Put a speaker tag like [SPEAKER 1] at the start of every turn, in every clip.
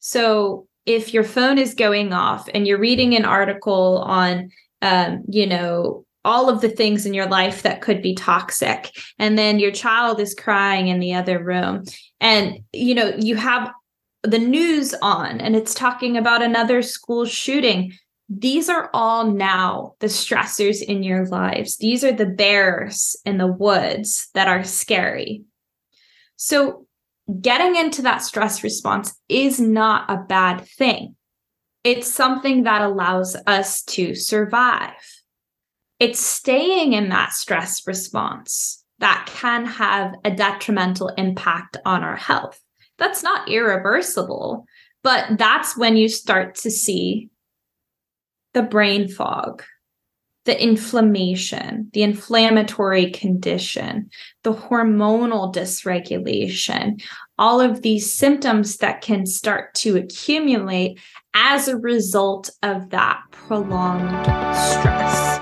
[SPEAKER 1] So if your phone is going off and you're reading an article on, um, you know, all of the things in your life that could be toxic, and then your child is crying in the other room, and you know, you have the news on and it's talking about another school shooting. These are all now the stressors in your lives. These are the bears in the woods that are scary. So getting into that stress response is not a bad thing. It's something that allows us to survive. It's staying in that stress response that can have a detrimental impact on our health. That's not irreversible, but that's when you start to see the brain fog, the inflammation, the inflammatory condition, the hormonal dysregulation, all of these symptoms that can start to accumulate as a result of that prolonged stress.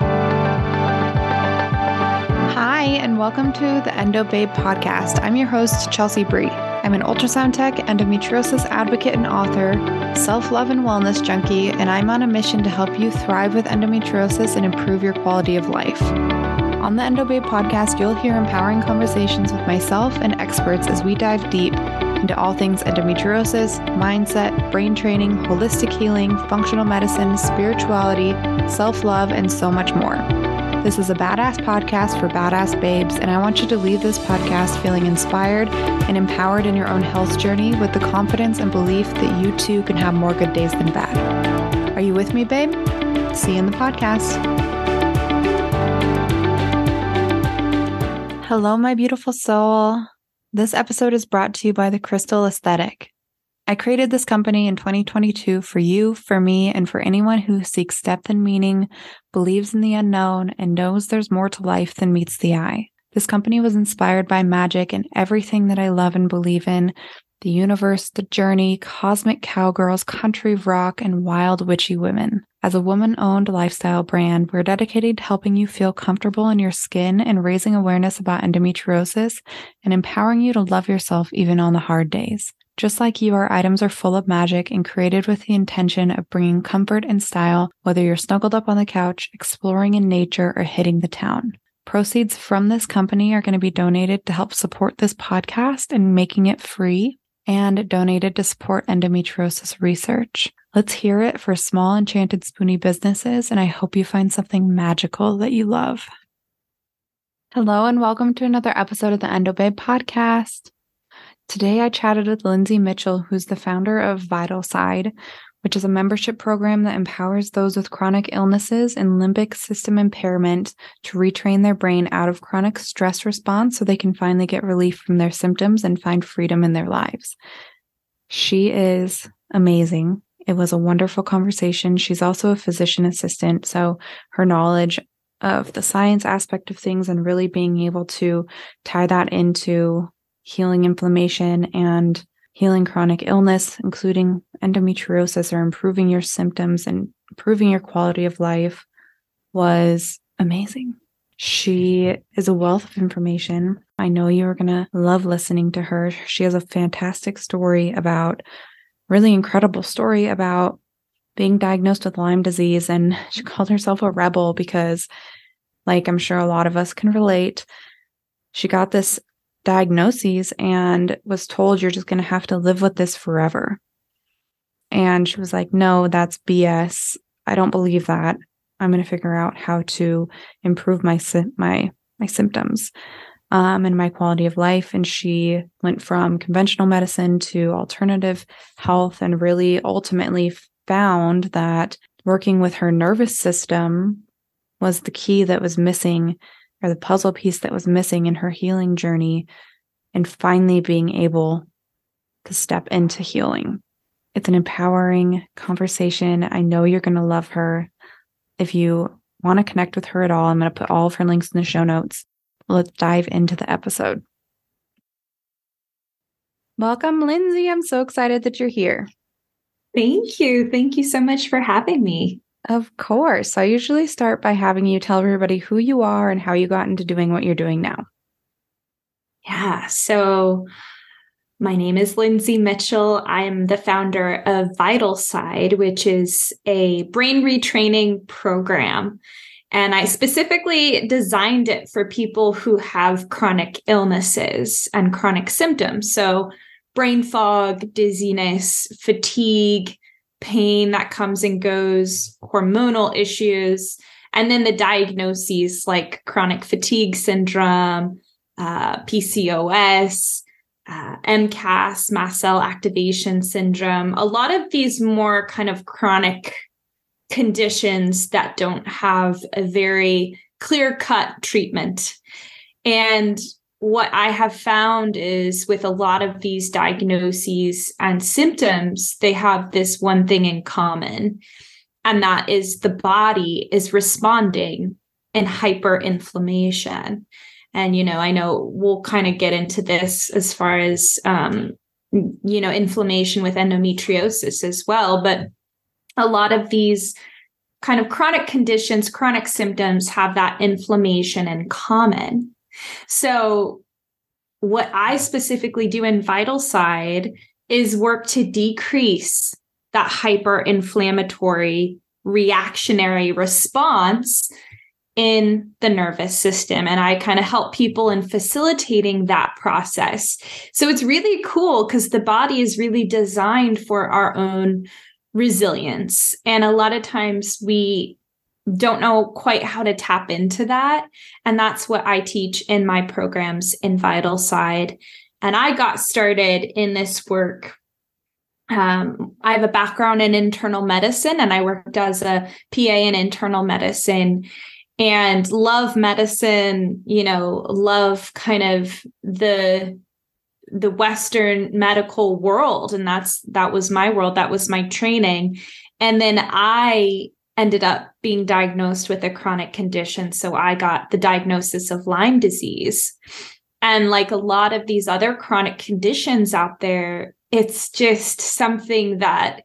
[SPEAKER 2] Hi, and welcome to the Endo Babe podcast. I'm your host, Chelsea Bree. I'm an ultrasound tech, endometriosis advocate and author, self love and wellness junkie, and I'm on a mission to help you thrive with endometriosis and improve your quality of life. On the EndoBabe podcast, you'll hear empowering conversations with myself and experts as we dive deep into all things endometriosis, mindset, brain training, holistic healing, functional medicine, spirituality, self love, and so much more. This is a badass podcast for badass babes, and I want you to leave this podcast feeling inspired and empowered in your own health journey with the confidence and belief that you too can have more good days than bad. Are you with me, babe? See you in the podcast. Hello, my beautiful soul. This episode is brought to you by the Crystal Aesthetic. I created this company in 2022 for you, for me, and for anyone who seeks depth and meaning, believes in the unknown, and knows there's more to life than meets the eye. This company was inspired by magic and everything that I love and believe in the universe, the journey, cosmic cowgirls, country rock, and wild witchy women. As a woman owned lifestyle brand, we're dedicated to helping you feel comfortable in your skin and raising awareness about endometriosis and empowering you to love yourself even on the hard days. Just like you, our items are full of magic and created with the intention of bringing comfort and style, whether you're snuggled up on the couch, exploring in nature, or hitting the town. Proceeds from this company are going to be donated to help support this podcast and making it free and donated to support endometriosis research. Let's hear it for small enchanted spoony businesses, and I hope you find something magical that you love. Hello, and welcome to another episode of the EndoBabe podcast. Today, I chatted with Lindsay Mitchell, who's the founder of Vital Side, which is a membership program that empowers those with chronic illnesses and limbic system impairment to retrain their brain out of chronic stress response so they can finally get relief from their symptoms and find freedom in their lives. She is amazing. It was a wonderful conversation. She's also a physician assistant, so her knowledge of the science aspect of things and really being able to tie that into healing inflammation and healing chronic illness, including endometriosis or improving your symptoms and improving your quality of life, was amazing. She is a wealth of information. I know you're going to love listening to her. She has a fantastic story about, really incredible story about being diagnosed with Lyme disease. And she called herself a rebel because, like I'm sure a lot of us can relate, she got this diagnoses and was told you're just going to have to live with this forever. And she was like, "No, that's BS. I don't believe that. I'm going to figure out how to improve my my my symptoms um, and my quality of life." And she went from conventional medicine to alternative health, and really ultimately found that working with her nervous system was the key that was missing or the puzzle piece that was missing in her healing journey and finally being able to step into healing. It's an empowering conversation. I know you're going to love her. If you want to connect with her at all, I'm going to put all of her links in the show notes. Let's dive into the episode. Welcome, Lindsay. I'm so excited that you're here.
[SPEAKER 1] Thank you. Thank you so much for having me.
[SPEAKER 2] Of course. I usually start by having you tell everybody who you are and how you got into doing what you're doing now.
[SPEAKER 1] Yeah. So My name is Lindsay Mitchell. I am the founder of Vital Side, which is a brain retraining program. And I specifically designed it for people who have chronic illnesses and chronic symptoms. So, brain fog, dizziness, fatigue, pain that comes and goes, hormonal issues, and then the diagnoses like chronic fatigue syndrome, uh, PCOS, uh, MCAS, mast cell activation syndrome, a lot of these more kind of chronic conditions that don't have a very clear cut treatment. And what I have found is with a lot of these diagnoses and symptoms, they have this one thing in common, and that is the body is responding in hyperinflammation. And you know i know we'll kind of get into this as far as um, you know inflammation with endometriosis as well but a lot of these kind of chronic conditions chronic symptoms have that inflammation in common so what i specifically do in Vital Side is work to decrease that hyper inflammatory reactionary response in the nervous system. And I kind of help people in facilitating that process. So it's really cool because the body is really designed for our own resilience. And a lot of times we don't know quite how to tap into that. And that's what I teach in my programs in Vital Side. And I got started in this work um, I have a background in internal medicine and I worked as a PA in internal medicine and love medicine, you know, love kind of the the western medical world and that's that was my world that was my training and then i ended up being diagnosed with a chronic condition so i got the diagnosis of lyme disease and like a lot of these other chronic conditions out there it's just something that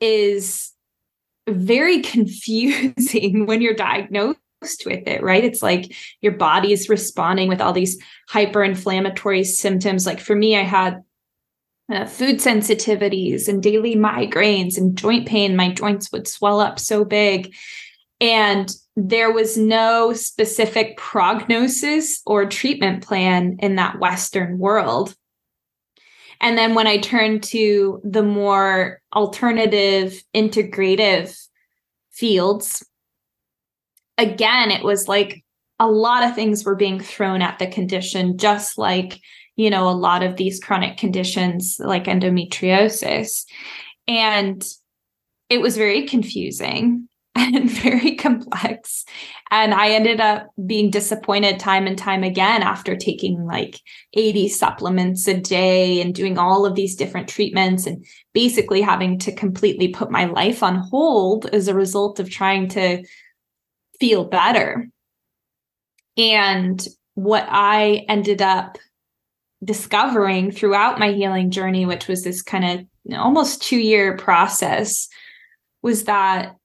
[SPEAKER 1] is very confusing when you're diagnosed with it, right? It's like your body is responding with all these hyperinflammatory symptoms. Like for me, I had uh, food sensitivities and daily migraines and joint pain. My joints would swell up so big. And there was no specific prognosis or treatment plan in that Western world. And then when I turned to the more alternative, integrative fields, again, it was like a lot of things were being thrown at the condition, just like, you know, a lot of these chronic conditions like endometriosis. And it was very confusing and very complex. And I ended up being disappointed time and time again after taking like 80 supplements a day and doing all of these different treatments and basically having to completely put my life on hold as a result of trying to feel better. And what I ended up discovering throughout my healing journey, which was this kind of almost two year process, was that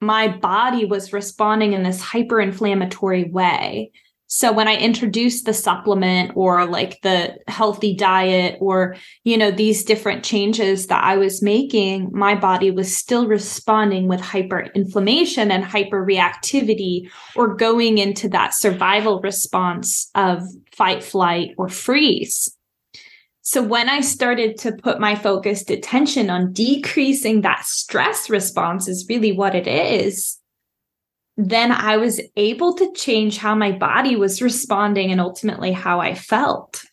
[SPEAKER 1] my body was responding in this hyper inflammatory way so when I introduced the supplement or like the healthy diet or, you know, these different changes that I was making, my body was still responding with hyperinflammation and hyperreactivity or going into that survival response of fight, flight, or freeze. So when I started to put my focused attention on decreasing that stress response is really what it is then I was able to change how my body was responding and ultimately how I felt.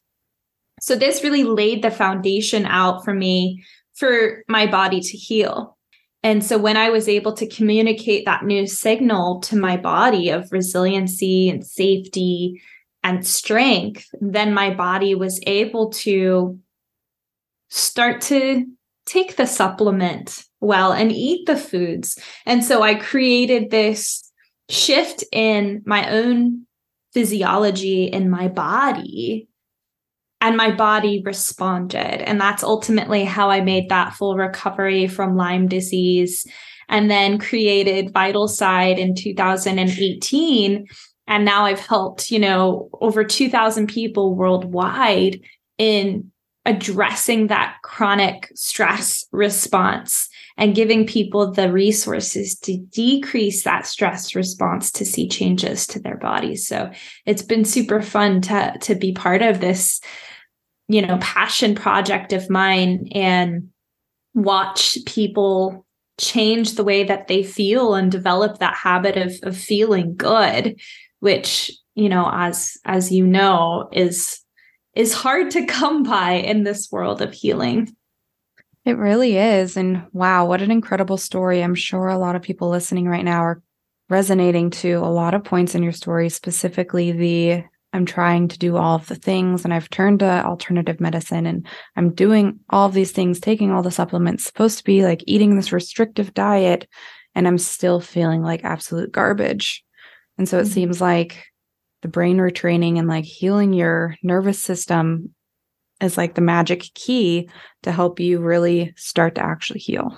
[SPEAKER 1] So, this really laid the foundation out for me for my body to heal. And so, when I was able to communicate that new signal to my body of resiliency and safety and strength, then my body was able to start to take the supplement well and eat the foods. And so I created this shift in my own physiology in my body and my body responded. And that's ultimately how i made that full recovery from lyme disease and then created vital side in 2018 and now i've helped you know over 2000 people worldwide in addressing that chronic stress response and giving people the resources to decrease that stress response to see changes to their bodies. So it's been super fun to to be part of this, you know, passion project of mine and watch people change the way that they feel and develop that habit of of feeling good, which, you know, as as you know, is is hard to come by in this world of healing.
[SPEAKER 2] It really is. And wow, what an incredible story. I'm sure a lot of people listening right now are resonating to a lot of points in your story, specifically the I'm trying to do all of the things and I've turned to alternative medicine and I'm doing all of these things, taking all the supplements, supposed to be like eating this restrictive diet, and I'm still feeling like absolute garbage. And so it mm-hmm. seems like the brain retraining and like healing your nervous system is like the magic key to help you really start to actually heal.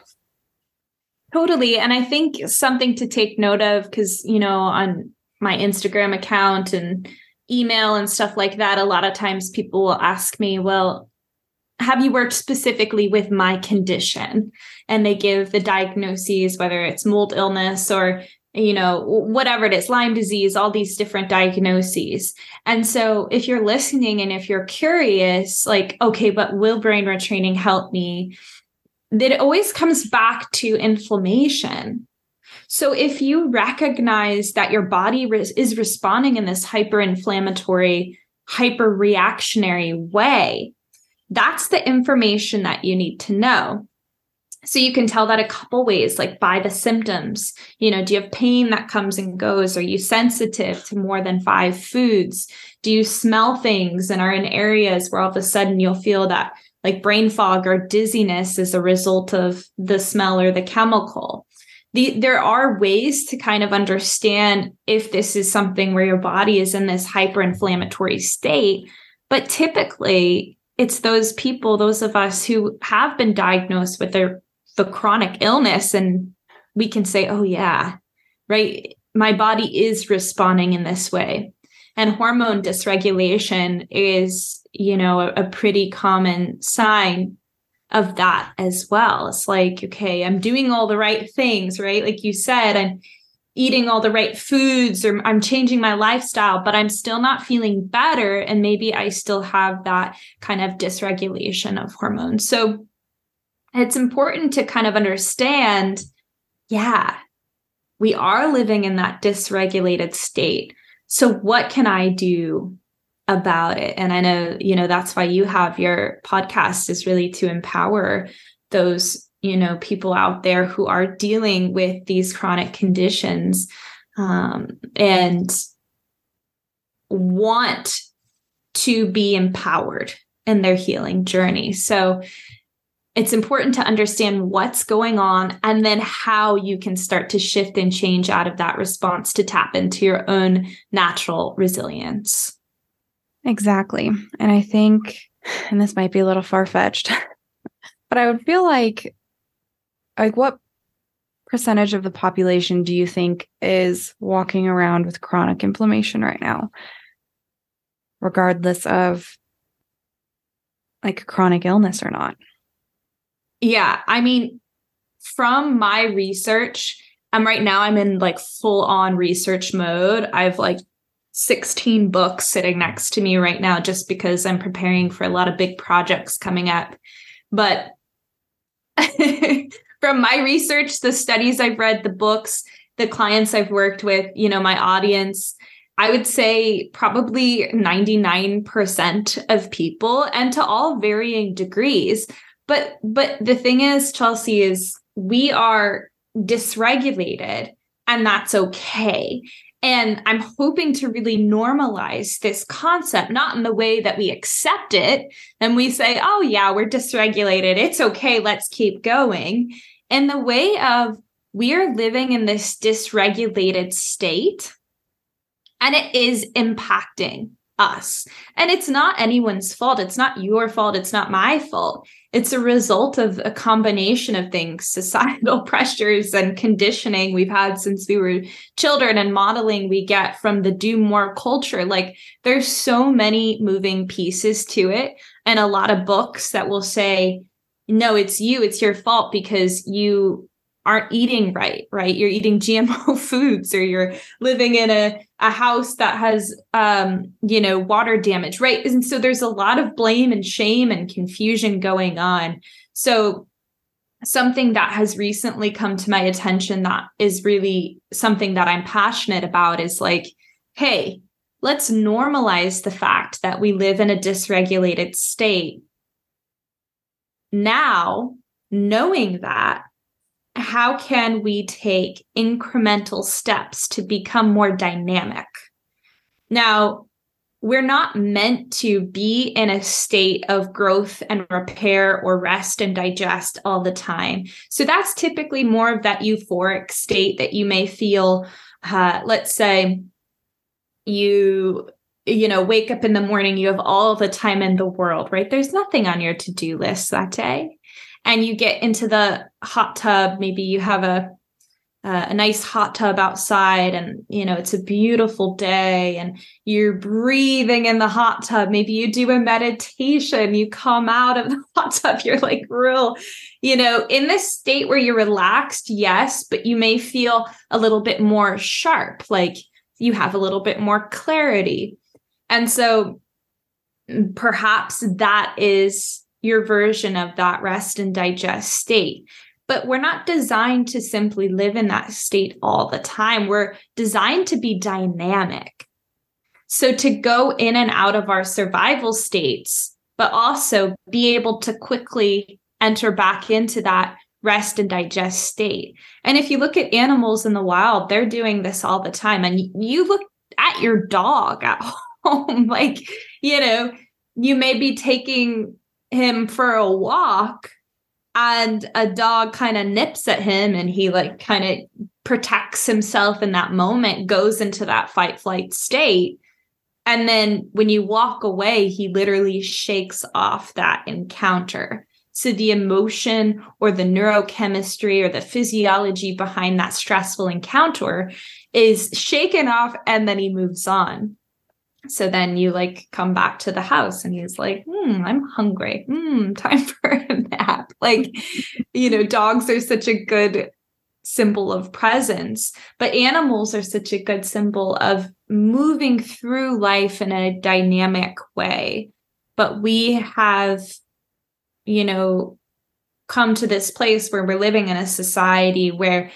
[SPEAKER 1] Totally. And I think something to take note of, because, you know, on my Instagram account and email and stuff like that, a lot of times people will ask me, well, have you worked specifically with my condition? And they give the diagnoses, whether it's mold illness or you know, whatever it is, Lyme disease, all these different diagnoses. And so if you're listening and if you're curious, like, okay, but will brain retraining help me? That it always comes back to inflammation. So if you recognize that your body re- is responding in this hyper-inflammatory, hyper-reactionary way, that's the information that you need to know. So you can tell that a couple ways, like by the symptoms. You know, do you have pain that comes and goes? Are you sensitive to more than five foods? Do you smell things and are in areas where all of a sudden you'll feel that like brain fog or dizziness as a result of the smell or the chemical? The, there are ways to kind of understand if this is something where your body is in this hyperinflammatory state. But typically, it's those people, those of us who have been diagnosed with their the chronic illness and we can say oh yeah right my body is responding in this way and hormone dysregulation is you know a, a pretty common sign of that as well it's like okay i'm doing all the right things right like you said i'm eating all the right foods or I'm changing my lifestyle, but I'm still not feeling better. And maybe I still have that kind of dysregulation of hormones. So it's important to kind of understand yeah, we are living in that dysregulated state. So, what can I do about it? And I know, you know, that's why you have your podcast is really to empower those, you know, people out there who are dealing with these chronic conditions um, and want to be empowered in their healing journey. So, it's important to understand what's going on and then how you can start to shift and change out of that response to tap into your own natural resilience.
[SPEAKER 2] Exactly. And I think, and this might be a little far fetched, but I would feel like, like, what percentage of the population do you think is walking around with chronic inflammation right now? Regardless of like chronic illness or not.
[SPEAKER 1] Yeah. I mean, from my research, I'm right now, I'm in like full on research mode. I've like 16 books sitting next to me right now just because I'm preparing for a lot of big projects coming up. But from my research, the studies I've read, the books, the clients I've worked with, you know, my audience, I would say probably 99% of people, and to all varying degrees, but but the thing is, Chelsea, is we are dysregulated and that's okay. And I'm hoping to really normalize this concept, not in the way that we accept it and we say, oh, yeah, we're dysregulated. It's okay. Let's keep going. In the way of we are living in this dysregulated state and it is impacting us. And it's not anyone's fault. It's not your fault. It's not my fault it's a result of a combination of things societal pressures and conditioning we've had since we were children and modeling we get from the do more culture. Like there's so many moving pieces to it and a lot of books that will say no it's you it's your fault because you aren't eating right, right? You're eating GMO foods or you're living in a, a house that has, um, you know, water damage, right? And so there's a lot of blame and shame and confusion going on. So something that has recently come to my attention that is really something that I'm passionate about is like, hey, let's normalize the fact that we live in a dysregulated state. Now, knowing that, how can we take incremental steps to become more dynamic? Now, we're not meant to be in a state of growth and repair or rest and digest all the time. So that's typically more of that euphoric state that you may feel. Uh, let's say you you know wake up in the morning you have all the time in the world right there's nothing on your to-do list that day and you get into the hot tub maybe you have a uh, a nice hot tub outside and you know it's a beautiful day and you're breathing in the hot tub. Maybe you do a meditation you come out of the hot tub you're like real you know in this state where you're relaxed yes but you may feel a little bit more sharp like you have a little bit more clarity. And so perhaps that is your version of that rest and digest state. But we're not designed to simply live in that state all the time. We're designed to be dynamic. So to go in and out of our survival states, but also be able to quickly enter back into that rest and digest state. And if you look at animals in the wild, they're doing this all the time. And you look at your dog at home, like, you know, you may be taking him for a walk and a dog kind of nips at him and he like kind of protects himself in that moment goes into that fight flight state. And then when you walk away he literally shakes off that encounter. So the emotion or the neurochemistry or the physiology behind that stressful encounter is shaken off and then he moves on so then you like come back to the house and he's like, hmm, I'm hungry. Hmm, time for a nap. Like, you know, dogs are such a good symbol of presence, but animals are such a good symbol of moving through life in a dynamic way. But we have, you know, come to this place where we're living in a society where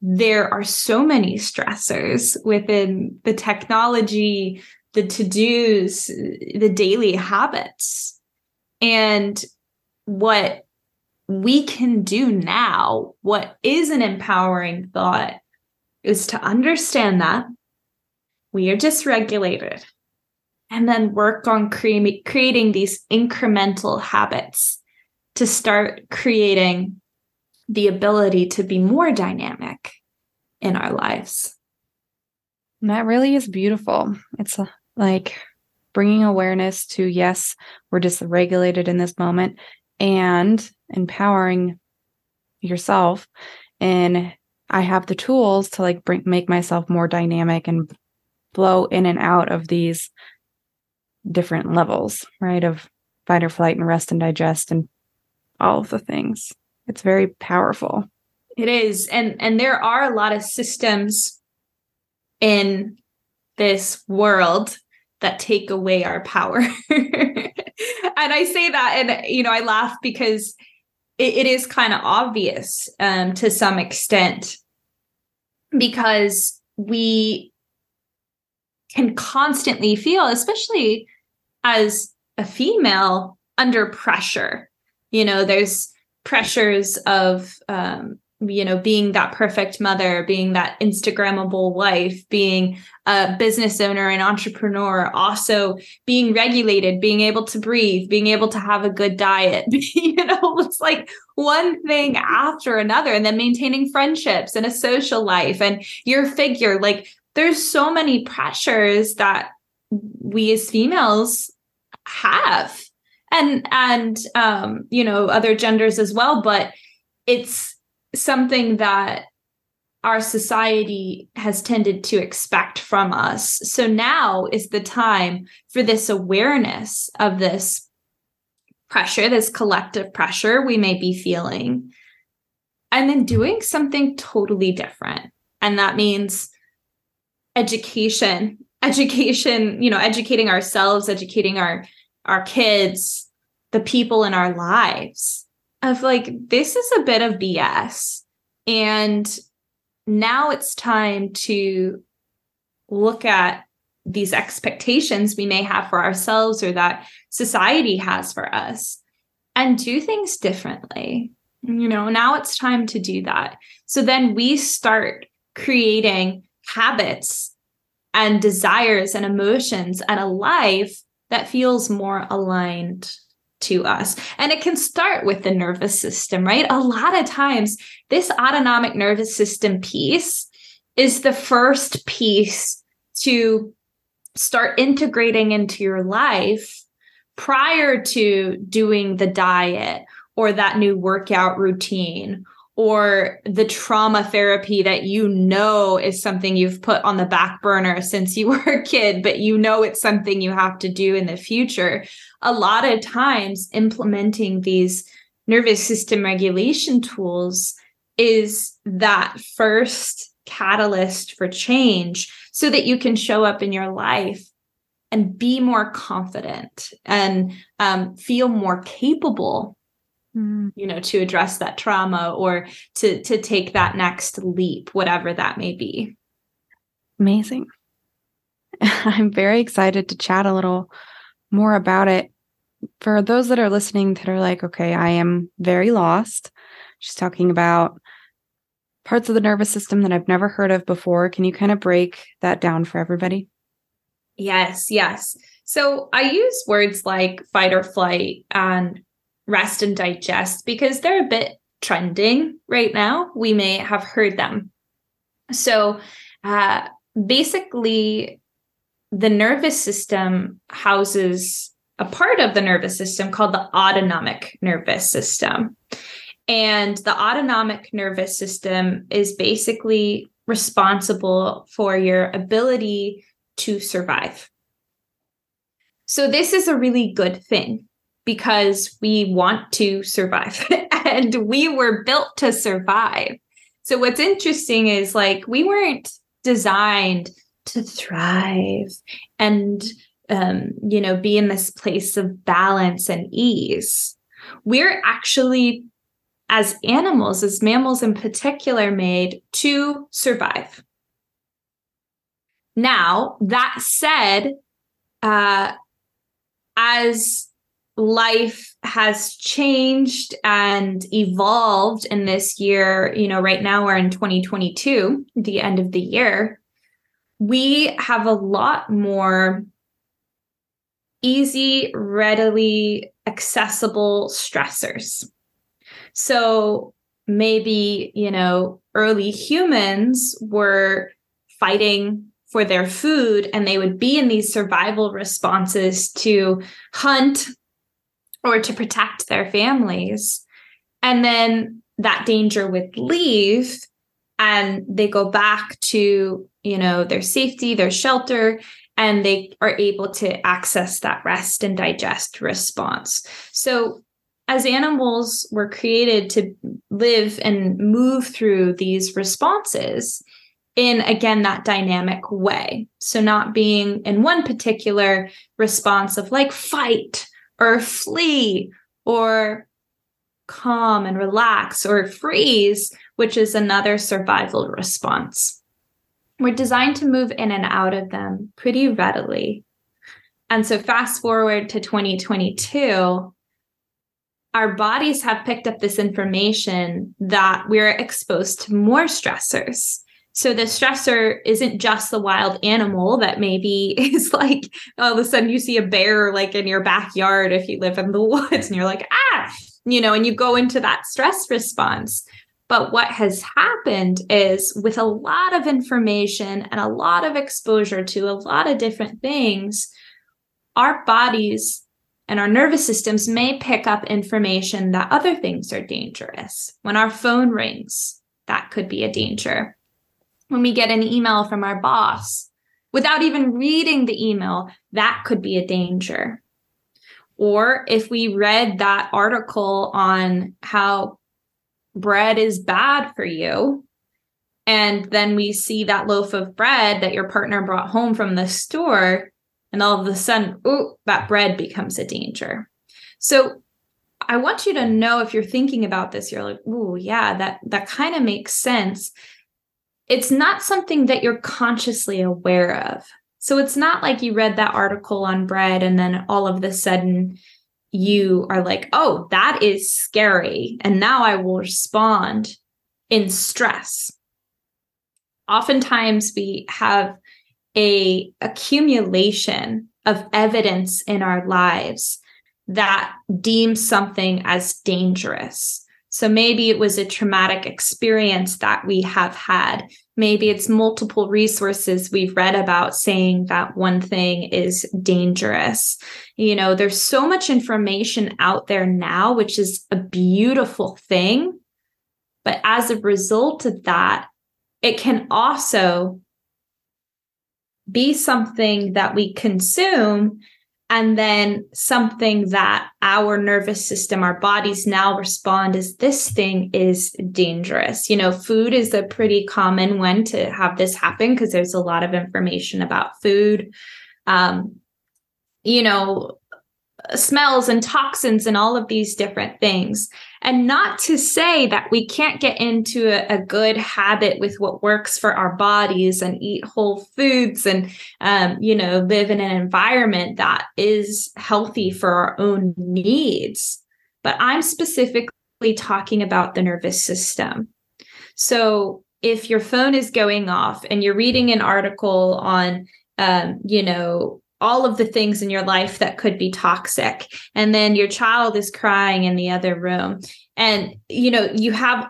[SPEAKER 1] there are so many stressors within the technology, the to-dos, the daily habits. And what we can do now, what is an empowering thought, is to understand that we are dysregulated and then work on cre- creating these incremental habits to start creating the ability to be more dynamic in our lives.
[SPEAKER 2] And that really is beautiful. It's a like bringing awareness to yes we're dysregulated in this moment and empowering yourself and i have the tools to like bring make myself more dynamic and flow in and out of these different levels right of fight or flight and rest and digest and all of the things. It's very powerful.
[SPEAKER 1] It is and and there are a lot of systems in this world that take away our power. and I say that, and you know, I laugh because it, it is kind of obvious um, to some extent because we can constantly feel, especially as a female, under pressure. You know, there's pressures of um, you know being that perfect mother being that instagrammable wife being a business owner and entrepreneur also being regulated being able to breathe being able to have a good diet you know it's like one thing after another and then maintaining friendships and a social life and your figure like there's so many pressures that we as females have and and um you know other genders as well but it's something that our society has tended to expect from us. So now is the time for this awareness of this pressure, this collective pressure we may be feeling, and then doing something totally different. And that means education, education, you know, educating ourselves, educating our our kids, the people in our lives of like this is a bit of BS. And now it's time to look at these expectations we may have for ourselves or that society has for us and do things differently. You know, now it's time to do that. So then we start creating habits and desires and emotions and a life that feels more aligned to us. And it can start with the nervous system, right? A lot of times, this autonomic nervous system piece is the first piece to start integrating into your life prior to doing the diet or that new workout routine or the trauma therapy that you know is something you've put on the back burner since you were a kid, but you know it's something you have to do in the future. A lot of times, implementing these nervous system regulation tools is that first catalyst for change so that you can show up in your life and be more confident and um, feel more capable mm. you know to address that trauma or to to take that next leap whatever that may be.
[SPEAKER 2] Amazing. I'm very excited to chat a little more about it. For those that are listening that are like okay i am very lost she's talking about parts of the nervous system that i've never heard of before can you kind of break that down for everybody?
[SPEAKER 1] Yes yes. So i use words like fight or flight and rest and digest because they're a bit trending right now. We may have heard them. So, uh, basically, the nervous system houses a part of the nervous system called the autonomic nervous system. And the autonomic nervous system is basically responsible for your ability to survive. So, this is a really good thing because we want to survive and we were built to survive. So, what's interesting is like we weren't designed to thrive and, um, you know, be in this place of balance and ease. We're actually, as animals, as mammals in particular, made to survive. Now, that said, uh, as life has changed and evolved in this year. You know, right now we're in 2022, the end of the year. We have a lot more easy, readily accessible stressors. So maybe, you know, early humans were fighting for their food and they would be in these survival responses to hunt or to protect their families. And then that danger would leave and they go back to, you know, their safety, their shelter, and they are able to access that rest and digest response. So as animals were created to live and move through these responses in again that dynamic way so not being in one particular response of like fight or flee or calm and relax or freeze, which is another survival response. We're designed to move in and out of them pretty readily. And so, fast forward to 2022, our bodies have picked up this information that we're exposed to more stressors. So the stressor isn't just the wild animal that maybe is like all of a sudden you see a bear like in your backyard if you live in the woods and you're like, ah, you know, and you go into that stress response. But what has happened is with a lot of information and a lot of exposure to a lot of different things, our bodies and our nervous systems may pick up information that other things are dangerous. When our phone rings, that could be a danger. When we get an email from our boss, without even reading the email, that could be a danger. Or if we read that article on how bread is bad for you, and then we see that loaf of bread that your partner brought home from the store, and all of a sudden, oh, that bread becomes a danger. So I want you to know if you're thinking about this, you're like, oh yeah, that that kind of makes sense. It's not something that you're consciously aware of. So it's not like you read that article on bread and then all of a sudden you are like, oh, that is scary. And now I will respond in stress. Oftentimes we have a accumulation of evidence in our lives that deems something as dangerous. So maybe it was a traumatic experience that we have had. Maybe it's multiple resources we've read about saying that one thing is dangerous. You know, there's so much information out there now, which is a beautiful thing. But as a result of that, it can also be something that we consume and then something that our nervous system our bodies now respond is this thing is dangerous. You know food is a pretty common one to have this happen because there's a lot of information about food. Um, you know smells and toxins and all of these different things. And not to say that we can't get into a, a good habit with what works for our bodies and eat whole foods and, um, you know, live in an environment that is healthy for our own needs. But I'm specifically talking about the nervous system. So if your phone is going off and you're reading an article on, um, you know, all of the things in your life that could be toxic. And then your child is crying in the other room. And you know you have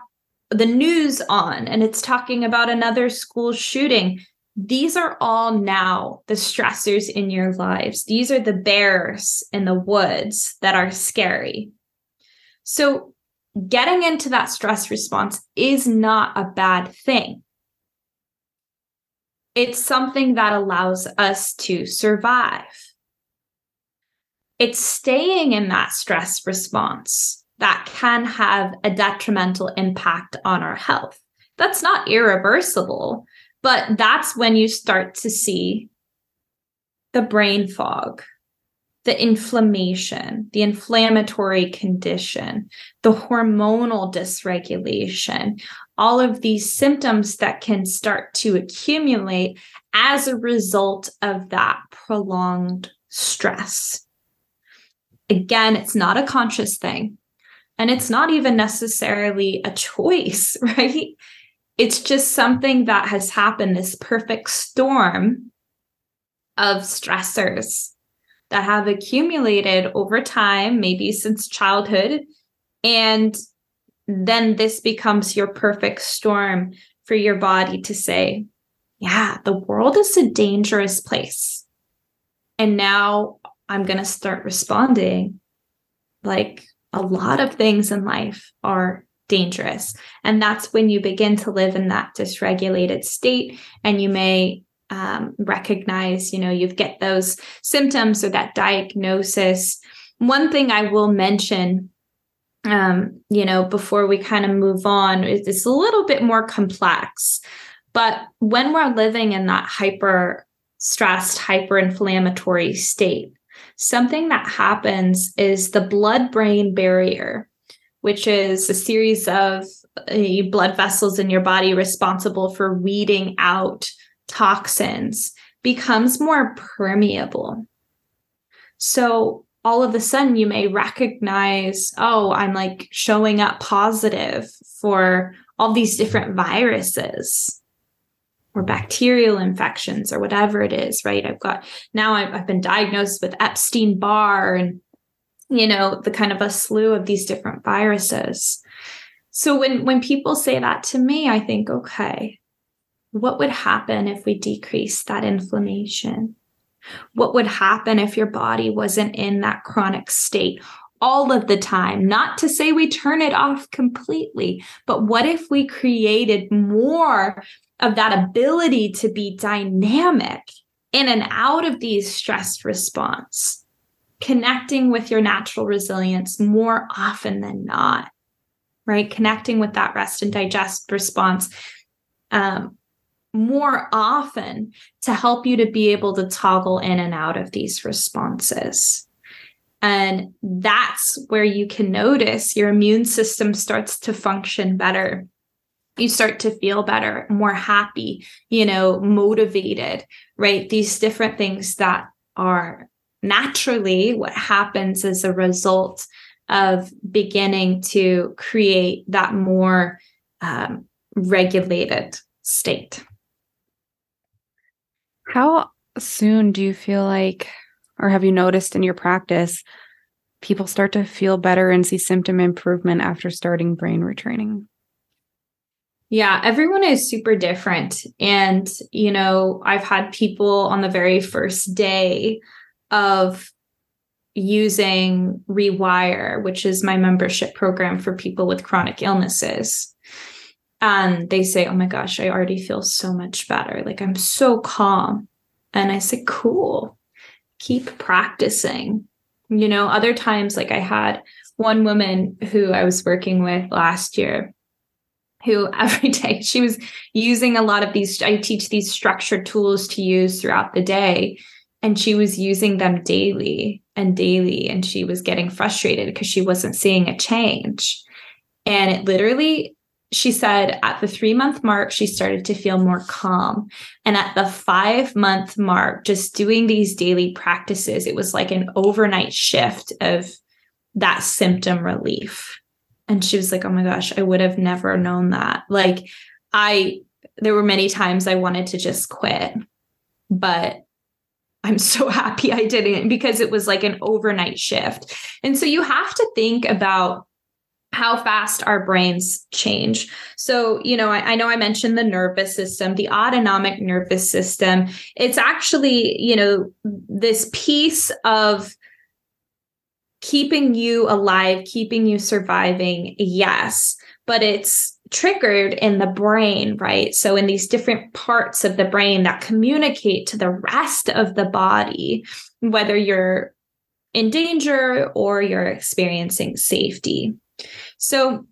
[SPEAKER 1] the news on and it's talking about another school shooting. These are all now the stressors in your lives. These are the bears in the woods that are scary. So getting into that stress response is not a bad thing it's something that allows us to survive. It's staying in that stress response that can have a detrimental impact on our health. That's not irreversible, but that's when you start to see the brain fog, the inflammation, the inflammatory condition, the hormonal dysregulation, all of these symptoms that can start to accumulate as a result of that prolonged stress. Again, it's not a conscious thing, and it's not even necessarily a choice, right? It's just something that has happened, this perfect storm of stressors that have accumulated over time, maybe since childhood. And then this becomes your perfect storm for your body to say, yeah, the world is a dangerous place. And now I'm going to start responding like a lot of things in life are dangerous. And that's when you begin to live in that dysregulated state and you may um, recognize, you know, you get those symptoms or that diagnosis. One thing I will mention um, you know, before we kind of move on, it's a little bit more complex. But when we're living in that hyper stressed, hyper inflammatory state, something that happens is the blood brain barrier, which is a series of uh, blood vessels in your body responsible for weeding out toxins, becomes more permeable. So all of a sudden you may recognize, oh, I'm like showing up positive for all these different viruses or bacterial infections or whatever it is, right? I've got now I've, I've been diagnosed with Epstein Barr and, you know, the kind of a slew of these different viruses. So when when people say that to me, I think, okay, what would happen if we decrease that inflammation? What would happen if your body wasn't in that chronic state all of the time? Not to say we turn it off completely, but what if we created more of that ability to be dynamic in and out of these stress response, connecting with your natural resilience more often than not, right? Connecting with that rest and digest response um, more often to help you to be able to toggle in and out of these responses. And that's where you can notice your immune system starts to function better. You start to feel better, more happy, you know, motivated, right? These different things that are naturally what happens as a result of beginning to create that more um, regulated state.
[SPEAKER 2] How soon do you feel like, or have you noticed in your practice, people start to feel better and see symptom improvement after starting brain retraining?
[SPEAKER 1] Yeah, everyone is super different. And, you know, I've had people on the very first day of using Rewire, which is my membership program for people with chronic illnesses and they say, Oh my gosh, I already feel so much better. Like I'm so calm. And I say, Cool, keep practicing. You know, other times, like I had one woman who I was working with last year who every day she was using a lot of these i teach these structured tools to use throughout the day and she was using them daily and daily and she was getting frustrated because she wasn't seeing a change and it literally she said at the three month mark, she started to feel more calm. And at the five month mark, just doing these daily practices, it was like an overnight shift of that symptom relief. And she was like, oh my gosh, I would have never known that. Like, I, there were many times I wanted to just quit, but I'm so happy I didn't because it was like an overnight shift. And so you have to think about how fast our brains change. So, you know, I, I, know I mentioned the nervous system, the autonomic nervous system. It's actually, you know, this piece of keeping you alive, keeping you surviving, yes, but it's triggered in the brain, right? So, in these different parts of the brain that communicate to the rest of the body, whether you're in danger or you're experiencing safety. So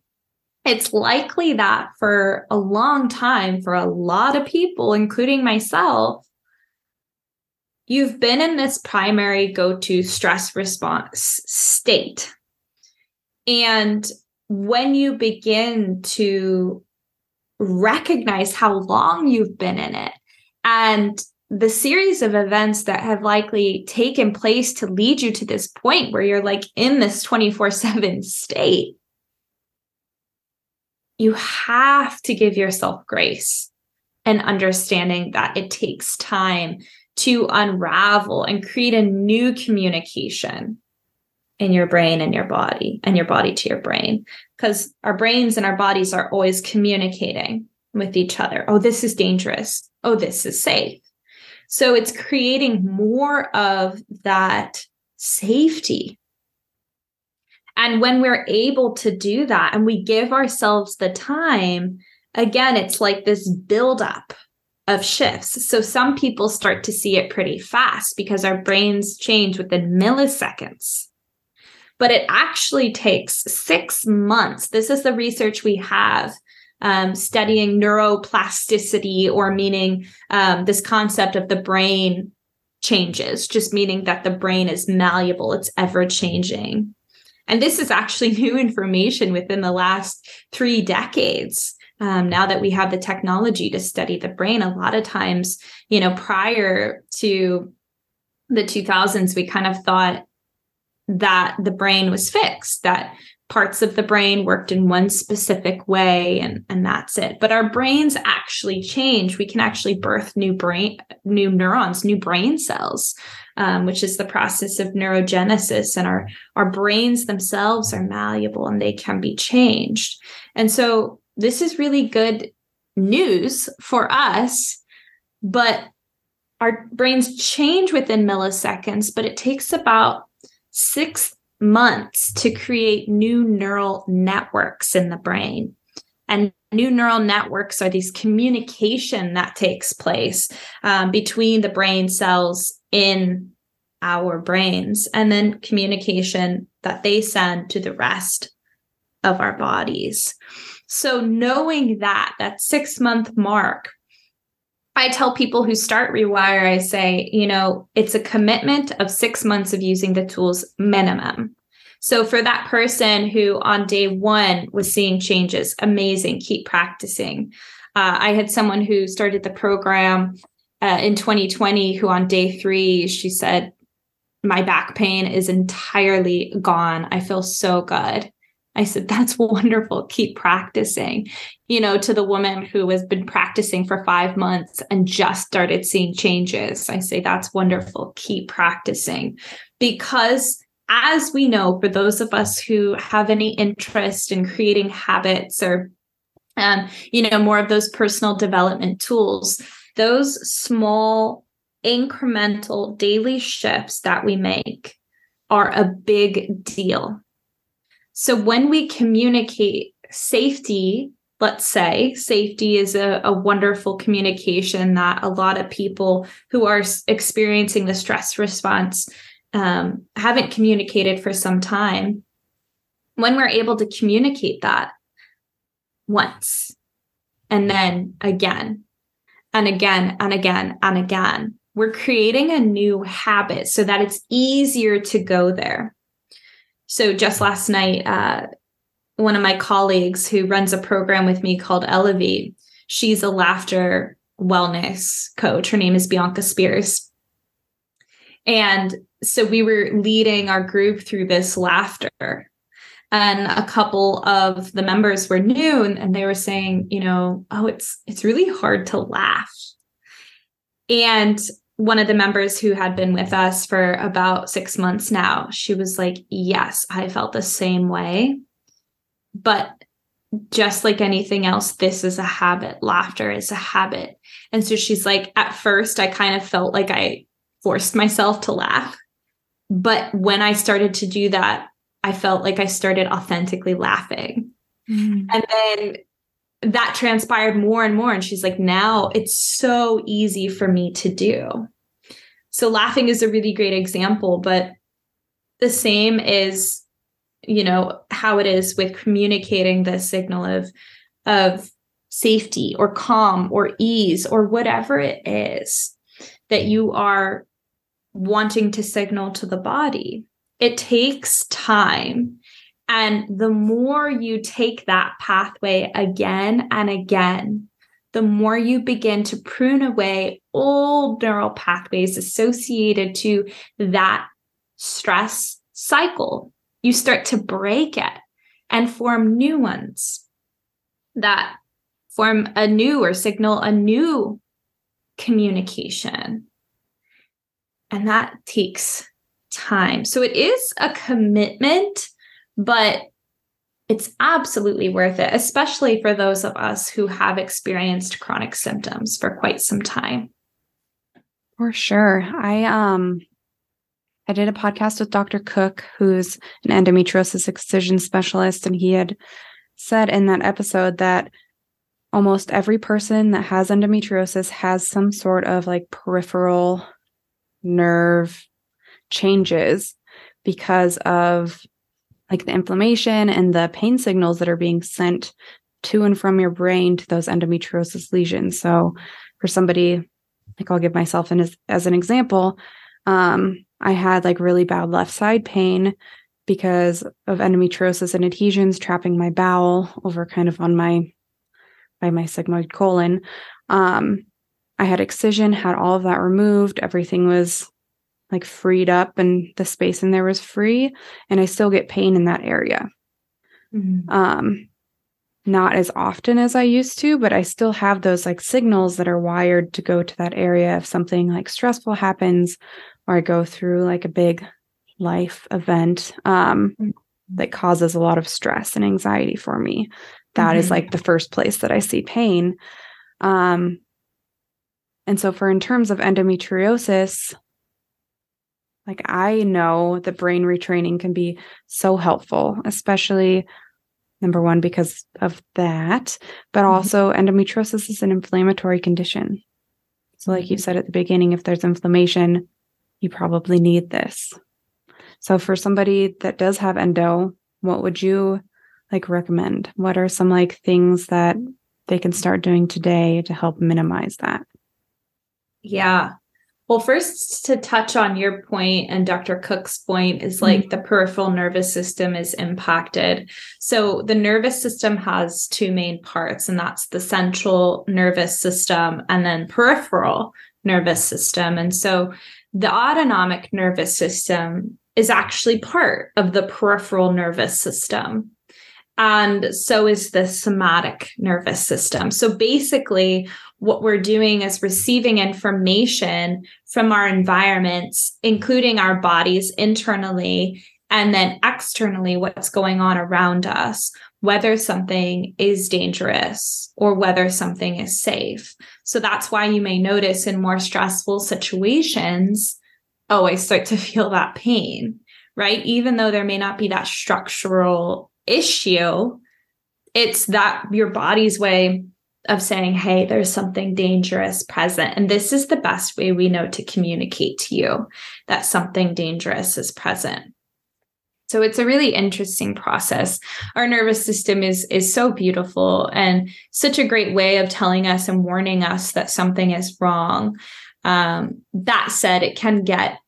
[SPEAKER 1] it's likely that for a long time, for a lot of people, including myself, you've been in this primary go to stress response state. And when you begin to recognize how long you've been in it and the series of events that have likely taken place to lead you to this point where you're like in this 24 7 state, you have to give yourself grace and understanding that it takes time to unravel and create a new communication in your brain and your body and your body to your brain. Because our brains and our bodies are always communicating with each other. Oh this is dangerous. Oh this is safe so it's creating more of that safety and when we're able to do that and we give ourselves the time, again, it's like this buildup of shifts. So some people start to see it pretty fast because our brains change within milliseconds. But it actually takes six months. This is the research we have um, studying neuroplasticity, or meaning um, this concept of the brain changes, just meaning that the brain is malleable, it's ever changing. And this is actually new information within the last three decades. Um, now that we have the technology to study the brain, a lot of times, you know, prior to the 2000s, we kind of thought that the brain was fixed, that parts of the brain worked in one specific way and and that's it. But our brains actually change. We can actually birth new brain new neurons new brain cells um, which is the process of neurogenesis and our our brains themselves are malleable and they can be changed. And so this is really good news for us but our brains change within milliseconds, but it takes about six months to create new neural networks in the brain. And new neural networks are these communication that takes place um, between the brain cells in our brains and then communication that they send to the rest of our bodies. So knowing that, that six month mark, I tell people who start Rewire, I say, you know, it's a commitment of six months of using the tools minimum. So for that person who on day one was seeing changes, amazing, keep practicing. Uh, I had someone who started the program uh, in 2020 who on day three, she said, my back pain is entirely gone. I feel so good. I said, that's wonderful. Keep practicing. You know, to the woman who has been practicing for five months and just started seeing changes, I say, that's wonderful. Keep practicing. Because as we know, for those of us who have any interest in creating habits or, um, you know, more of those personal development tools, those small incremental daily shifts that we make are a big deal. So when we communicate safety, let's say safety is a, a wonderful communication that a lot of people who are experiencing the stress response um, haven't communicated for some time. When we're able to communicate that once and then again and again and again and again, we're creating a new habit so that it's easier to go there. So just last night, uh, one of my colleagues who runs a program with me called Elevate, she's a laughter wellness coach. Her name is Bianca Spears. And so we were leading our group through this laughter. And a couple of the members were new and, and they were saying, you know, oh, it's it's really hard to laugh. And one of the members who had been with us for about six months now, she was like, Yes, I felt the same way. But just like anything else, this is a habit. Laughter is a habit. And so she's like, At first, I kind of felt like I forced myself to laugh. But when I started to do that, I felt like I started authentically laughing. Mm. And then that transpired more and more. And she's like, now it's so easy for me to do. So laughing is a really great example, but the same is, you know, how it is with communicating the signal of, of safety or calm or ease or whatever it is that you are wanting to signal to the body. It takes time and the more you take that pathway again and again, the more you begin to prune away old neural pathways associated to that stress cycle. You start to break it and form new ones that form a new or signal a new communication. And that takes time. So it is a commitment but it's absolutely worth it, especially for those of us who have experienced chronic symptoms for quite some time.
[SPEAKER 2] For sure. I um I did a podcast with Dr. Cook, who's an endometriosis excision specialist, and he had said in that episode that almost every person that has endometriosis has some sort of like peripheral nerve changes because of like the inflammation and the pain signals that are being sent to and from your brain to those endometriosis lesions. So for somebody, like I'll give myself an, as, as an example, um, I had like really bad left side pain because of endometriosis and adhesions trapping my bowel over kind of on my by my sigmoid colon. Um, I had excision, had all of that removed. Everything was like freed up and the space in there was free and i still get pain in that area mm-hmm. um not as often as i used to but i still have those like signals that are wired to go to that area if something like stressful happens or i go through like a big life event um mm-hmm. that causes a lot of stress and anxiety for me That mm-hmm. is like the first place that i see pain um And so, for in terms of endometriosis, like I know that brain retraining can be so helpful, especially number one, because of that, but mm-hmm. also endometriosis is an inflammatory condition. So, like you mm-hmm. said at the beginning, if there's inflammation, you probably need this. So, for somebody that does have endo, what would you like recommend? What are some like things that they can start doing today to help minimize that?
[SPEAKER 1] Yeah. Well, first to touch on your point and Dr. Cook's point is like mm-hmm. the peripheral nervous system is impacted. So the nervous system has two main parts, and that's the central nervous system and then peripheral nervous system. And so the autonomic nervous system is actually part of the peripheral nervous system. And so is the somatic nervous system. So basically, what we're doing is receiving information from our environments, including our bodies internally and then externally, what's going on around us, whether something is dangerous or whether something is safe. So that's why you may notice in more stressful situations, oh, I start to feel that pain, right? Even though there may not be that structural issue, it's that your body's way of saying, hey, there's something dangerous present. And this is the best way we know to communicate to you that something dangerous is present. So it's a really interesting process. Our nervous system is is so beautiful and such a great way of telling us and warning us that something is wrong. Um, that said, it can get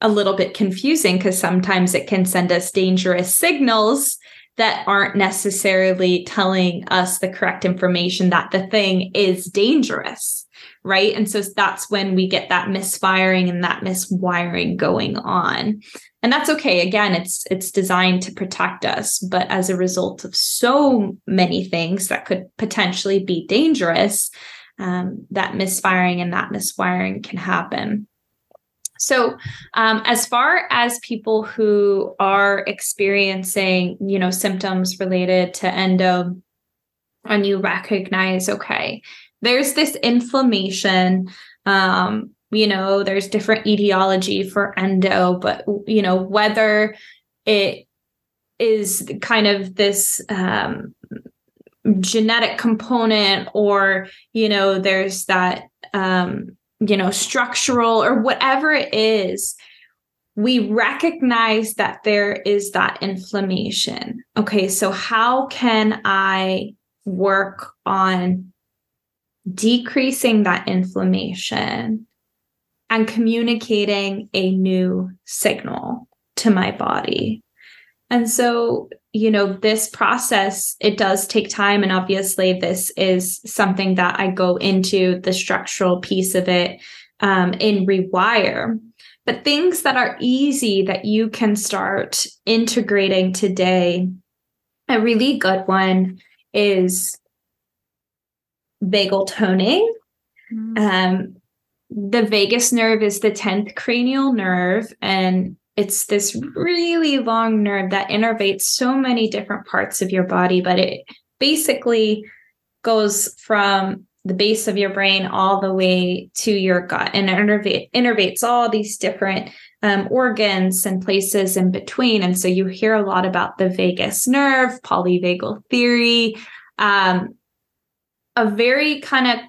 [SPEAKER 1] a little bit confusing because sometimes it can send us dangerous signals that aren't necessarily telling us the correct information that the thing is dangerous right? And so that's when we get that misfiring and that miswiring going on. And that's okay. Again it's it's designed to protect us but as a result of so many things that could potentially be dangerous um, that misfiring and that miswiring can happen so, um, as far as people who are experiencing, you know, symptoms related to endo, and you recognize, okay, there's this inflammation. Um, you know, there's different etiology for endo, but you know whether it is kind of this um, genetic component or you know there's that um, you know, structural or whatever it is, we recognize that there is that inflammation. Okay, so how can I work on decreasing that inflammation and communicating a new signal to my body? And so, you know, this process, it does take time. And obviously, this is something that I go into the structural piece of it um, in Rewire. But things that are easy that you can start integrating today, a really good one is vagal toning. Mm-hmm. Um, the vagus nerve is the 10th cranial nerve, and it's this really long nerve that innervates so many different parts of your body, but it basically goes from the base of your brain all the way to your gut and innervate, innervates all these different um, organs and places in between. And so you hear a lot about the vagus nerve, polyvagal theory, um, a very kind of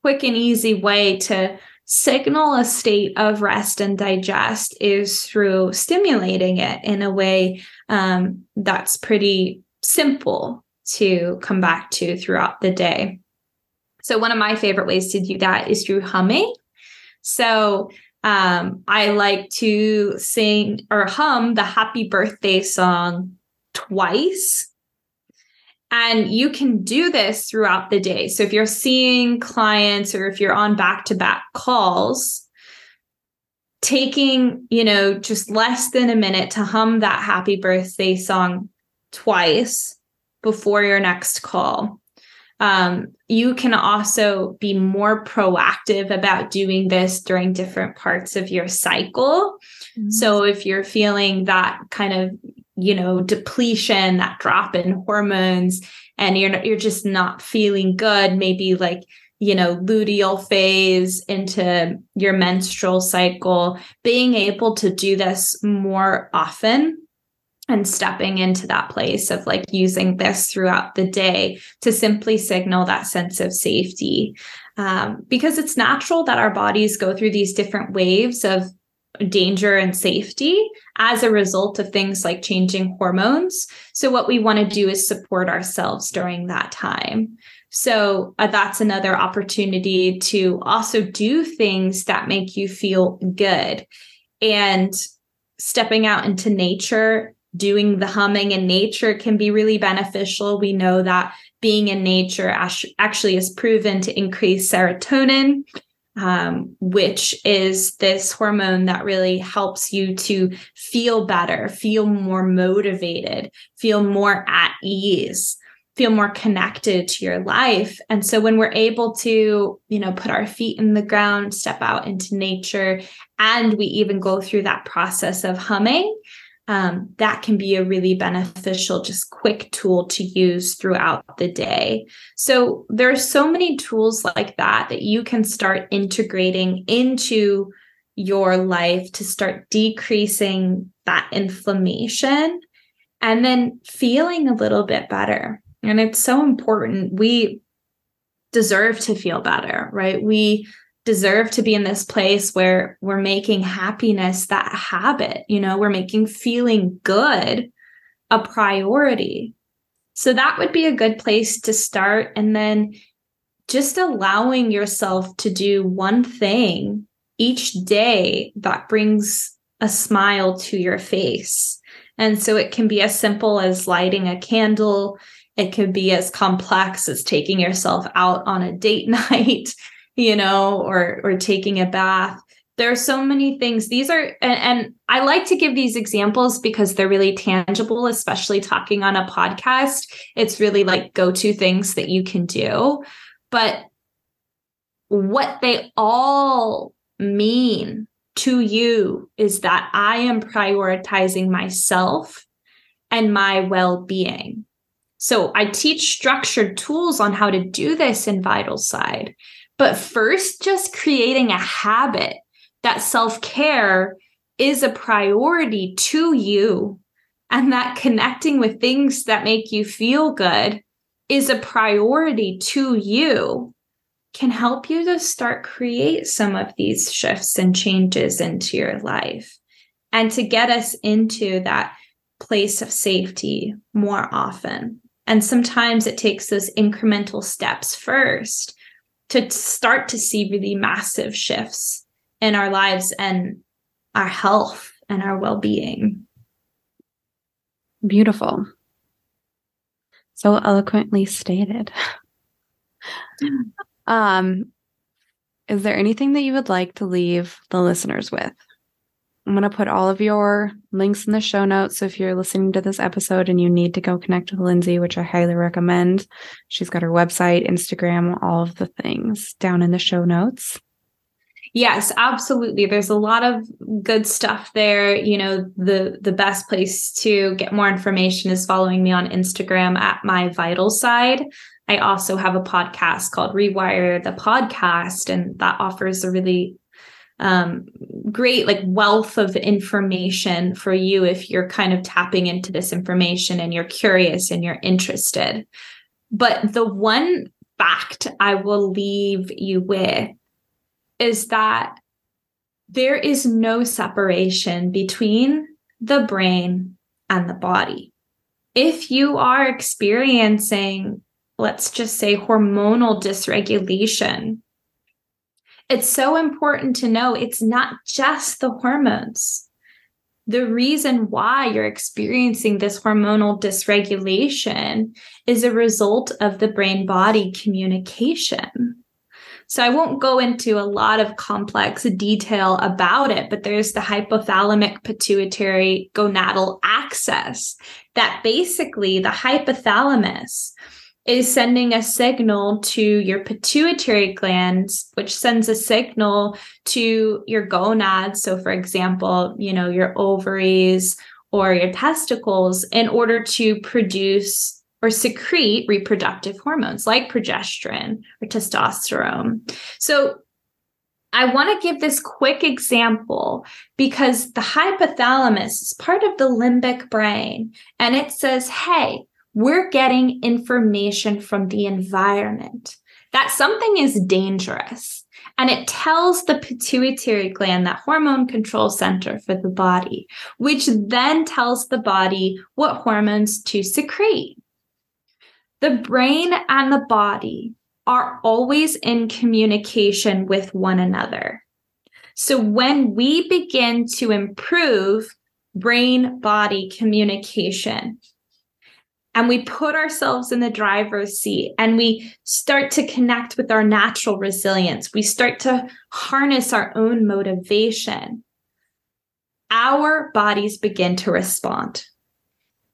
[SPEAKER 1] quick and easy way to signal a state of rest and digest is through stimulating it in a way um, that's pretty simple to come back to throughout the day. So, one of my favorite ways to do that is through humming. So, um, I like to sing or hum the happy birthday song twice and you can do this throughout the day. So if you're seeing clients or if you're on back to back calls, taking, you know, just less than a minute to hum that happy birthday song twice before your next call. Um, you can also be more proactive about doing this during different parts of your cycle. Mm-hmm. So if you're feeling that kind of you know depletion that drop in hormones and you're you're just not feeling good maybe like you know, luteal phase into your menstrual cycle, being able to do this more often and stepping into that place of like using this throughout the day to simply signal that sense of safety. Um, because it's natural that our bodies go through these different waves of danger and safety as a result of things like changing hormones. So, what we want to do is support ourselves during that time. So, uh, that's another opportunity to also do things that make you feel good. And stepping out into nature doing the humming in nature can be really beneficial. We know that being in nature actually is proven to increase serotonin, um, which is this hormone that really helps you to feel better, feel more motivated, feel more at ease feel more connected to your life. And so when we're able to you know put our feet in the ground step out into nature and we even go through that process of humming um, that can be a really beneficial, just quick tool to use throughout the day. So there are so many tools like that that you can start integrating into your life to start decreasing that inflammation and then feeling a little bit better. And it's so important. We deserve to feel better, right? We deserve to be in this place where we're making happiness that habit, you know, we're making feeling good a priority. So that would be a good place to start. And then just allowing yourself to do one thing each day that brings a smile to your face. And so it can be as simple as lighting a candle. It could be as complex as taking yourself out on a date night you know, or or taking a bath. There are so many things. These are and, and I like to give these examples because they're really tangible, especially talking on a podcast. It's really like go-to things that you can do. But what they all mean to you is that I am prioritizing myself and my well being. So I teach structured tools on how to do this in Vital Side. But first, just creating a habit that self care is a priority to you and that connecting with things that make you feel good is a priority to you can help you to start create some of these shifts and changes into your life and to get us into that place of safety more often. And sometimes it takes those incremental steps first to start to see really massive shifts in our lives and our health and our well-being.
[SPEAKER 2] Beautiful. So eloquently stated. Um is there anything that you would like to leave the listeners with I'm going to put all of your links in the show notes. So if you're listening to this episode and you need to go connect with Lindsay, which I highly recommend, she's got her website, Instagram, all of the things down in the show notes.
[SPEAKER 1] Yes, absolutely. There's a lot of good stuff there. You know, the the best place to get more information is following me on Instagram at my vital side. I also have a podcast called Rewire the Podcast, and that offers a really um, great like wealth of information for you if you're kind of tapping into this information and you're curious and you're interested. But the one fact I will leave you with is that there is no separation between the brain and the body. If you are experiencing, let's just say, hormonal dysregulation, it's so important to know it's not just the hormones. The reason why you're experiencing this hormonal dysregulation is a result of the brain body communication. So I won't go into a lot of complex detail about it, but there's the hypothalamic pituitary gonadal axis that basically the hypothalamus is sending a signal to your pituitary glands, which sends a signal to your gonads. So, for example, you know, your ovaries or your testicles in order to produce or secrete reproductive hormones like progesterone or testosterone. So I want to give this quick example because the hypothalamus is part of the limbic brain and it says, hey, we're getting information from the environment that something is dangerous. And it tells the pituitary gland, that hormone control center for the body, which then tells the body what hormones to secrete. The brain and the body are always in communication with one another. So when we begin to improve brain body communication, and we put ourselves in the driver's seat and we start to connect with our natural resilience. We start to harness our own motivation. Our bodies begin to respond.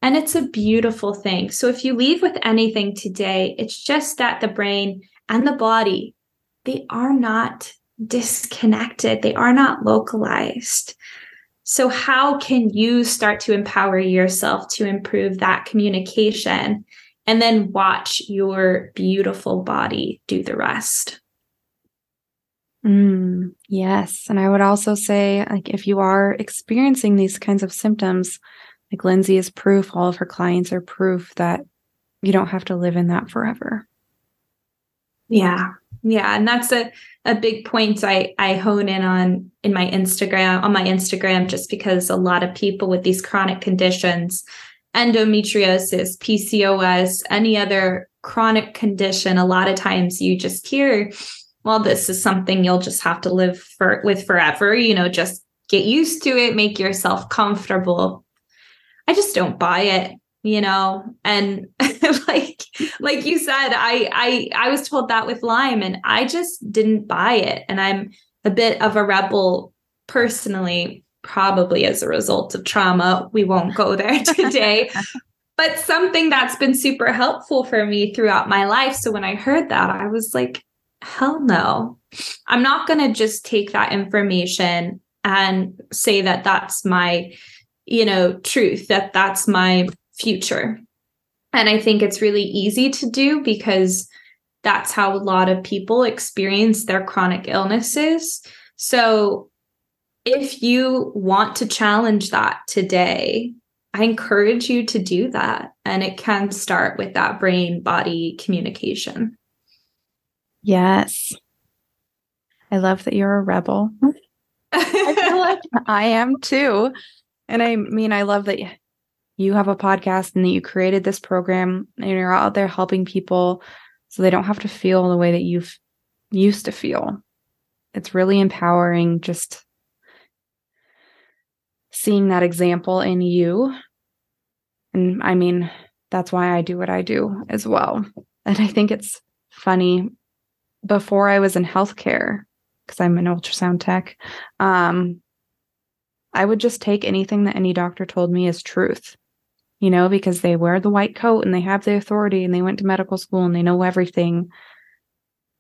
[SPEAKER 1] And it's a beautiful thing. So if you leave with anything today, it's just that the brain and the body, they are not disconnected, they are not localized. So, how can you start to empower yourself to improve that communication and then watch your beautiful body do the rest?
[SPEAKER 2] Mm, yes. And I would also say, like, if you are experiencing these kinds of symptoms, like Lindsay is proof, all of her clients are proof that you don't have to live in that forever.
[SPEAKER 1] Yeah. Yeah. And that's a, a big point I, I hone in on in my Instagram, on my Instagram, just because a lot of people with these chronic conditions, endometriosis, PCOS, any other chronic condition, a lot of times you just hear, well, this is something you'll just have to live for with forever, you know, just get used to it, make yourself comfortable. I just don't buy it, you know. And like like you said, I I I was told that with Lyme and I just didn't buy it. And I'm a bit of a rebel personally, probably as a result of trauma. We won't go there today. but something that's been super helpful for me throughout my life. So when I heard that, I was like, hell no. I'm not going to just take that information and say that that's my you know, truth, that that's my future. And I think it's really easy to do because that's how a lot of people experience their chronic illnesses. So if you want to challenge that today, I encourage you to do that. And it can start with that brain body communication.
[SPEAKER 2] Yes. I love that you're a rebel. I feel like I am too. And I mean, I love that you have a podcast and that you created this program and you're out there helping people so they don't have to feel the way that you've used to feel. It's really empowering just seeing that example in you. And I mean, that's why I do what I do as well. And I think it's funny. Before I was in healthcare, because I'm an ultrasound tech, um, I would just take anything that any doctor told me as truth, you know, because they wear the white coat and they have the authority and they went to medical school and they know everything.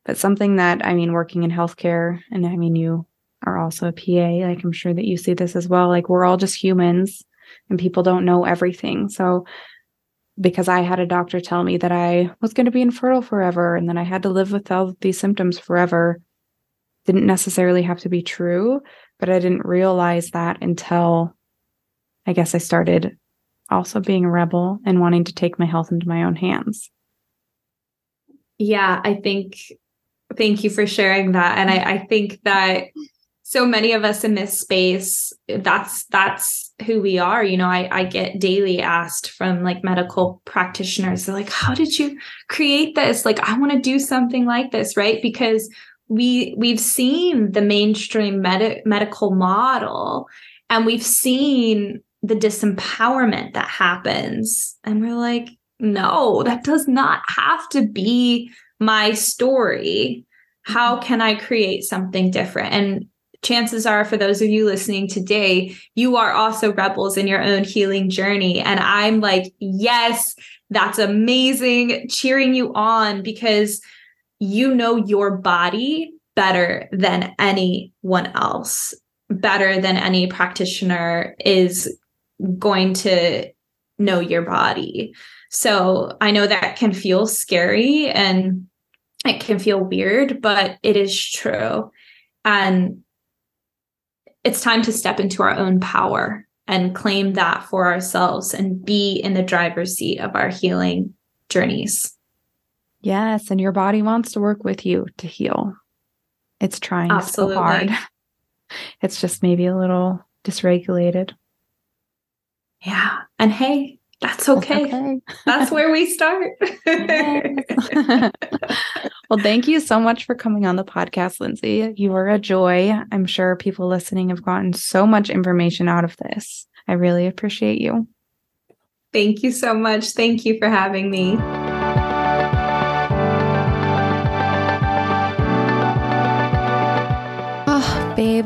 [SPEAKER 2] But something that, I mean, working in healthcare, and I mean, you are also a PA, like I'm sure that you see this as well. Like we're all just humans and people don't know everything. So, because I had a doctor tell me that I was going to be infertile forever and then I had to live with all these symptoms forever, didn't necessarily have to be true but I didn't realize that until I guess I started also being a rebel and wanting to take my health into my own hands.
[SPEAKER 1] Yeah, I think thank you for sharing that. And I, I think that so many of us in this space, that's that's who we are. You know, I, I get daily asked from like medical practitioners, they're like, how did you create this? Like, I want to do something like this, right? Because we we've seen the mainstream med- medical model and we've seen the disempowerment that happens. And we're like no that does not have to be my story. How mm-hmm. can i create something different? And chances are for those of you listening today you are also rebels in your own healing journey. And i'm like yes that's amazing cheering you on because you know your body better than anyone else, better than any practitioner is going to know your body. So I know that can feel scary and it can feel weird, but it is true. And it's time to step into our own power and claim that for ourselves and be in the driver's seat of our healing journeys.
[SPEAKER 2] Yes. And your body wants to work with you to heal. It's trying Absolutely. so hard. It's just maybe a little dysregulated.
[SPEAKER 1] Yeah. And hey, that's okay. That's, okay. that's where we start.
[SPEAKER 2] well, thank you so much for coming on the podcast, Lindsay. You are a joy. I'm sure people listening have gotten so much information out of this. I really appreciate you.
[SPEAKER 1] Thank you so much. Thank you for having me.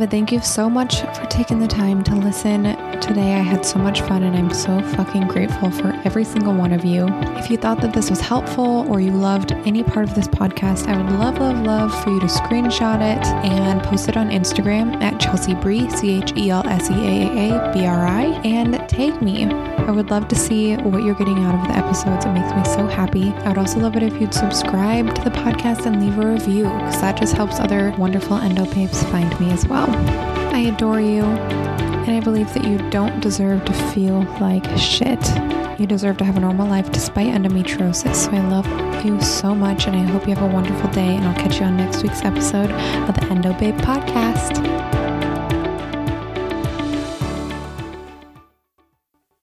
[SPEAKER 2] Babe. Thank you so much for taking the time to listen today. I had so much fun and I'm so fucking grateful for every single one of you. If you thought that this was helpful or you loved any part of this podcast, I would love, love, love for you to screenshot it and post it on Instagram at Chelsea Brie, C H E L S E A A B R I, and tag me. I would love to see what you're getting out of the episodes. It makes me so happy. I would also love it if you'd subscribe to the podcast and leave a review because that just helps other wonderful endo babes find me as well. I adore you, and I believe that you don't deserve to feel like shit. You deserve to have a normal life despite endometriosis. So I love you so much, and I hope you have a wonderful day. And I'll catch you on next week's episode of the Endo Babe podcast.